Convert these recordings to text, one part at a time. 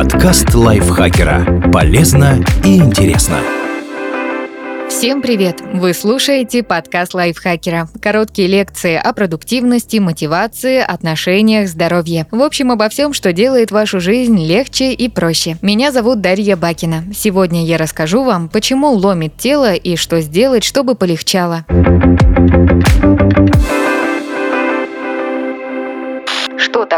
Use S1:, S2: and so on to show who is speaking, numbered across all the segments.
S1: Подкаст лайфхакера. Полезно и интересно.
S2: Всем привет! Вы слушаете подкаст лайфхакера. Короткие лекции о продуктивности, мотивации, отношениях, здоровье. В общем, обо всем, что делает вашу жизнь легче и проще. Меня зовут Дарья Бакина. Сегодня я расскажу вам, почему ломит тело и что сделать, чтобы полегчало.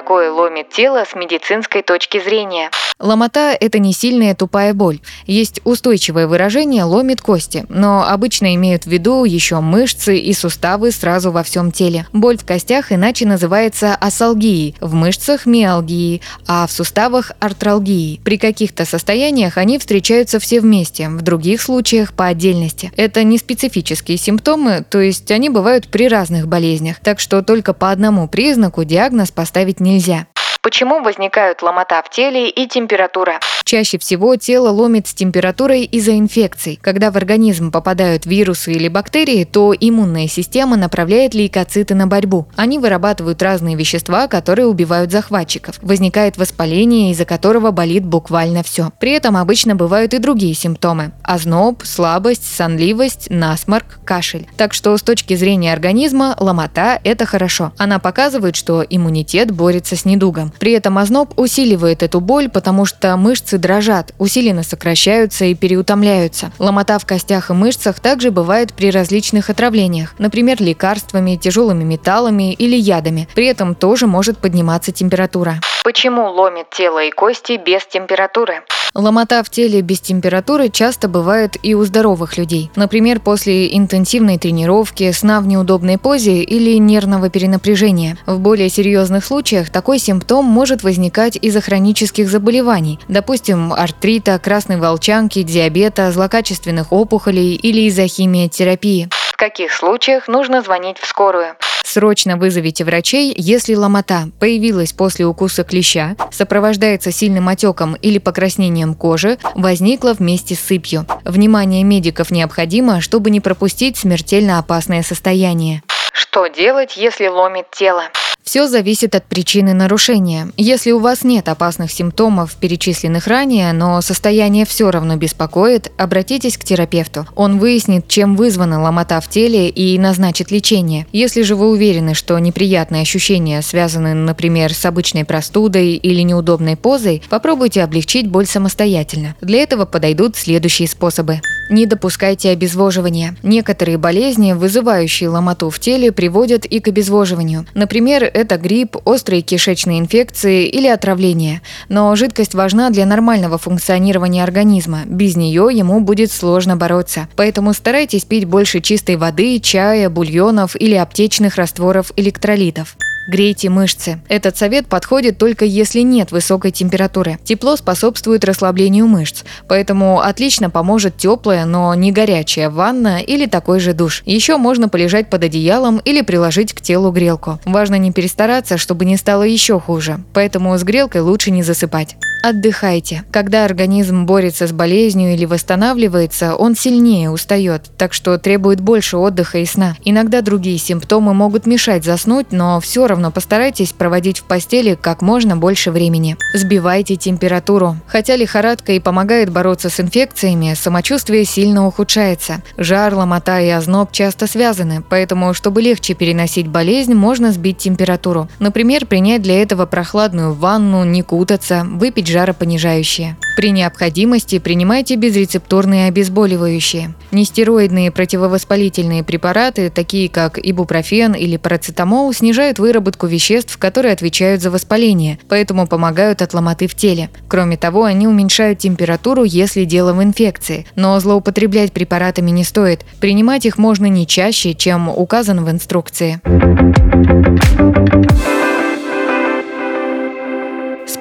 S2: Такое ломит тело с медицинской точки зрения? Ломота – это не сильная тупая боль. Есть устойчивое выражение «ломит кости», но обычно имеют в виду еще мышцы и суставы сразу во всем теле. Боль в костях иначе называется асалгией, в мышцах – миалгией, а в суставах – артралгией. При каких-то состояниях они встречаются все вместе, в других случаях – по отдельности. Это не специфические симптомы, то есть они бывают при разных болезнях, так что только по одному признаку диагноз поставить нельзя. Indonesia. Почему возникают ломота в теле и температура? Чаще всего тело ломит с температурой из-за инфекций. Когда в организм попадают вирусы или бактерии, то иммунная система направляет лейкоциты на борьбу. Они вырабатывают разные вещества, которые убивают захватчиков. Возникает воспаление, из-за которого болит буквально все. При этом обычно бывают и другие симптомы. Озноб, слабость, сонливость, насморк, кашель. Так что с точки зрения организма ломота – это хорошо. Она показывает, что иммунитет борется с недугом. При этом озноб усиливает эту боль, потому что мышцы дрожат, усиленно сокращаются и переутомляются. Ломота в костях и мышцах также бывает при различных отравлениях, например, лекарствами, тяжелыми металлами или ядами. При этом тоже может подниматься температура. Почему ломит тело и кости без температуры? Ломота в теле без температуры часто бывает и у здоровых людей. Например, после интенсивной тренировки, сна в неудобной позе или нервного перенапряжения. В более серьезных случаях такой симптом может возникать из-за хронических заболеваний, допустим, артрита, красной волчанки, диабета, злокачественных опухолей или из-за химиотерапии. В каких случаях нужно звонить в скорую? Срочно вызовите врачей, если ломота появилась после укуса клеща, сопровождается сильным отеком или покраснением кожи, возникла вместе с сыпью. Внимание медиков необходимо, чтобы не пропустить смертельно опасное состояние. Что делать, если ломит тело? Все зависит от причины нарушения. Если у вас нет опасных симптомов, перечисленных ранее, но состояние все равно беспокоит, обратитесь к терапевту. Он выяснит, чем вызвана ломота в теле и назначит лечение. Если же вы уверены, что неприятные ощущения связаны, например, с обычной простудой или неудобной позой, попробуйте облегчить боль самостоятельно. Для этого подойдут следующие способы. Не допускайте обезвоживания. Некоторые болезни, вызывающие ломоту в теле, приводят и к обезвоживанию. Например, это грипп, острые кишечные инфекции или отравление. Но жидкость важна для нормального функционирования организма. Без нее ему будет сложно бороться. Поэтому старайтесь пить больше чистой воды, чая, бульонов или аптечных растворов электролитов. Грейте мышцы. Этот совет подходит только если нет высокой температуры. Тепло способствует расслаблению мышц, поэтому отлично поможет теплая, но не горячая ванна или такой же душ. Еще можно полежать под одеялом или приложить к телу грелку. Важно не перестараться, чтобы не стало еще хуже, поэтому с грелкой лучше не засыпать. Отдыхайте. Когда организм борется с болезнью или восстанавливается, он сильнее устает, так что требует больше отдыха и сна. Иногда другие симптомы могут мешать заснуть, но все равно постарайтесь проводить в постели как можно больше времени. Сбивайте температуру. Хотя лихорадка и помогает бороться с инфекциями, самочувствие сильно ухудшается. Жар, ломота и озноб часто связаны, поэтому, чтобы легче переносить болезнь, можно сбить температуру. Например, принять для этого прохладную ванну, не кутаться, выпить жаропонижающие. При необходимости принимайте безрецептурные обезболивающие. Нестероидные противовоспалительные препараты, такие как ибупрофен или парацетамол, снижают выработку веществ, которые отвечают за воспаление, поэтому помогают от ломоты в теле. Кроме того, они уменьшают температуру, если дело в инфекции. Но злоупотреблять препаратами не стоит. Принимать их можно не чаще, чем указано в инструкции.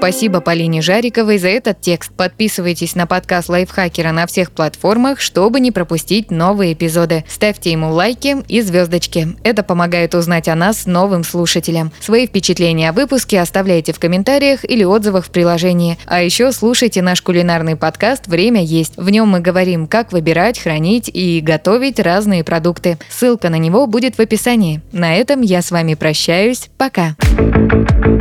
S2: Спасибо Полине Жариковой за этот текст. Подписывайтесь на подкаст Лайфхакера на всех платформах, чтобы не пропустить новые эпизоды. Ставьте ему лайки и звездочки. Это помогает узнать о нас новым слушателям. Свои впечатления о выпуске оставляйте в комментариях или отзывах в приложении. А еще слушайте наш кулинарный подкаст «Время есть». В нем мы говорим, как выбирать, хранить и готовить разные продукты. Ссылка на него будет в описании. На этом я с вами прощаюсь. Пока. thank you